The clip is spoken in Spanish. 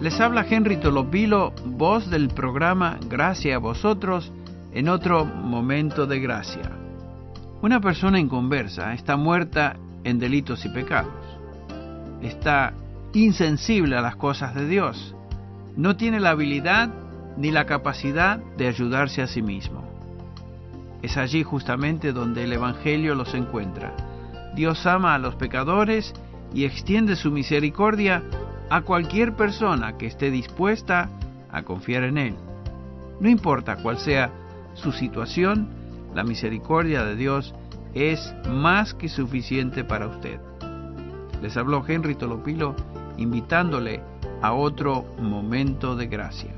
Les habla Henry Tolopilo, voz del programa Gracia a vosotros en otro momento de gracia. Una persona inconversa está muerta en delitos y pecados. Está insensible a las cosas de Dios. No tiene la habilidad ni la capacidad de ayudarse a sí mismo. Es allí justamente donde el Evangelio los encuentra. Dios ama a los pecadores y extiende su misericordia a cualquier persona que esté dispuesta a confiar en Él. No importa cuál sea su situación, la misericordia de Dios es más que suficiente para usted. Les habló Henry Tolopilo invitándole a otro momento de gracia.